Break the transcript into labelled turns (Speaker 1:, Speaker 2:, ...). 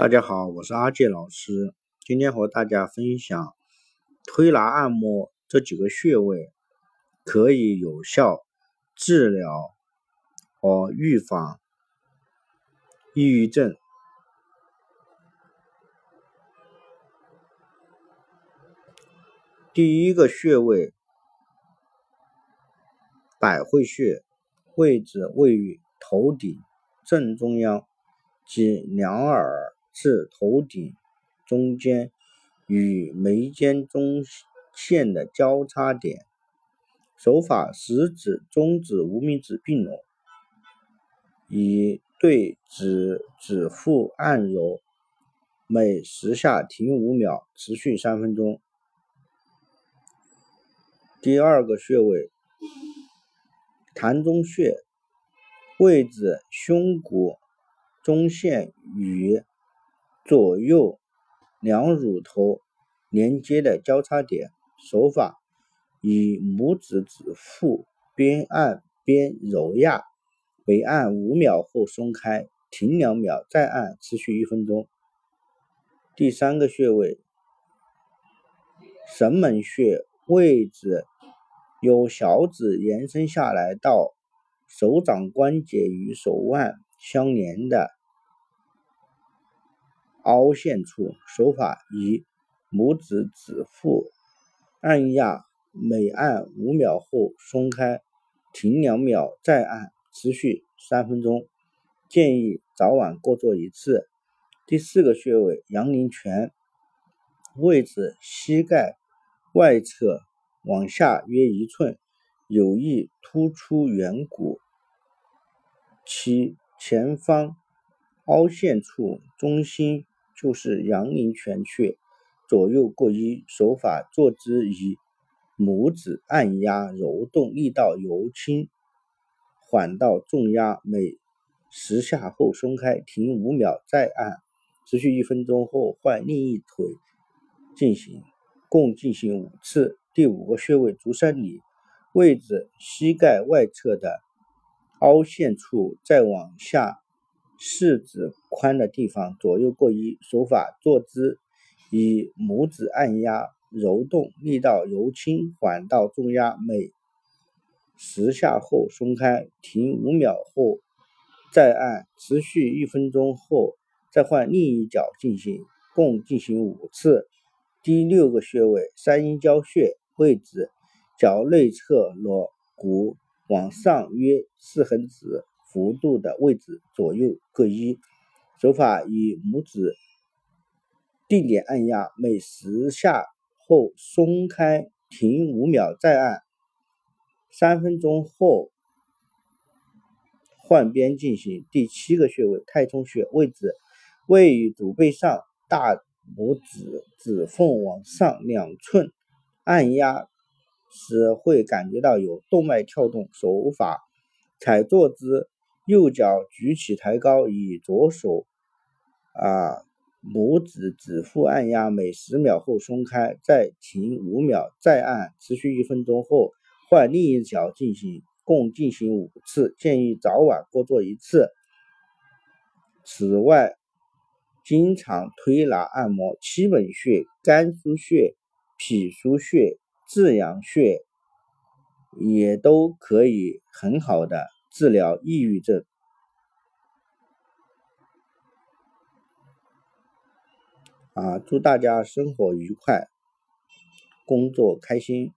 Speaker 1: 大家好，我是阿健老师。今天和大家分享推拿按摩这几个穴位可以有效治疗和预防抑郁症。第一个穴位百会穴，位置位于头顶正中央及两耳。至头顶中间与眉间中线的交叉点，手法食指、中指、无名指并拢，以对指指腹按揉，每十下停五秒，持续三分钟。第二个穴位膻中穴，位置胸骨中线与。左右两乳头连接的交叉点，手法以拇指指腹边按边揉压，每按五秒后松开，停两秒，再按，持续一分钟。第三个穴位神门穴，位置由小指延伸下来到手掌关节与手腕相连的。凹陷处，手法以拇指指腹按压，每按五秒后松开，停两秒，再按，持续三分钟。建议早晚各做一次。第四个穴位阳陵泉，位置膝盖外侧往下约一寸，有意突出圆骨，其前方凹陷处中心。就是阳陵泉穴，左右各一。手法坐姿以拇指按压揉动，力道由轻缓到重压，每十下后松开，停五秒，再按，持续一分钟后换另一腿进行，共进行五次。第五个穴位足三里，位置膝盖外侧的凹陷处，再往下。四指宽的地方，左右各一。手法坐姿以拇指按压揉动，力道由轻缓到重压，每十下后松开，停五秒后再按，持续一分钟后再换另一脚进行，共进行五次。第六个穴位三阴交穴，位置脚内侧裸骨往上约四横指。幅度的位置左右各一，手法以拇指定点按压，每十下后松开，停五秒再按，三分钟后换边进行。第七个穴位太冲穴，位置位于足背上，大拇指指缝往上两寸，按压时会感觉到有动脉跳动。手法踩坐姿。右脚举起抬高，以左手啊拇指指腹按压，每十秒后松开，再停五秒，再按，持续一分钟后换另一脚进行，共进行五次，建议早晚各做一次。此外，经常推拿按摩七本穴、肝腧穴、脾腧穴、至阳穴，也都可以很好的。治疗抑郁症啊！祝大家生活愉快，工作开心。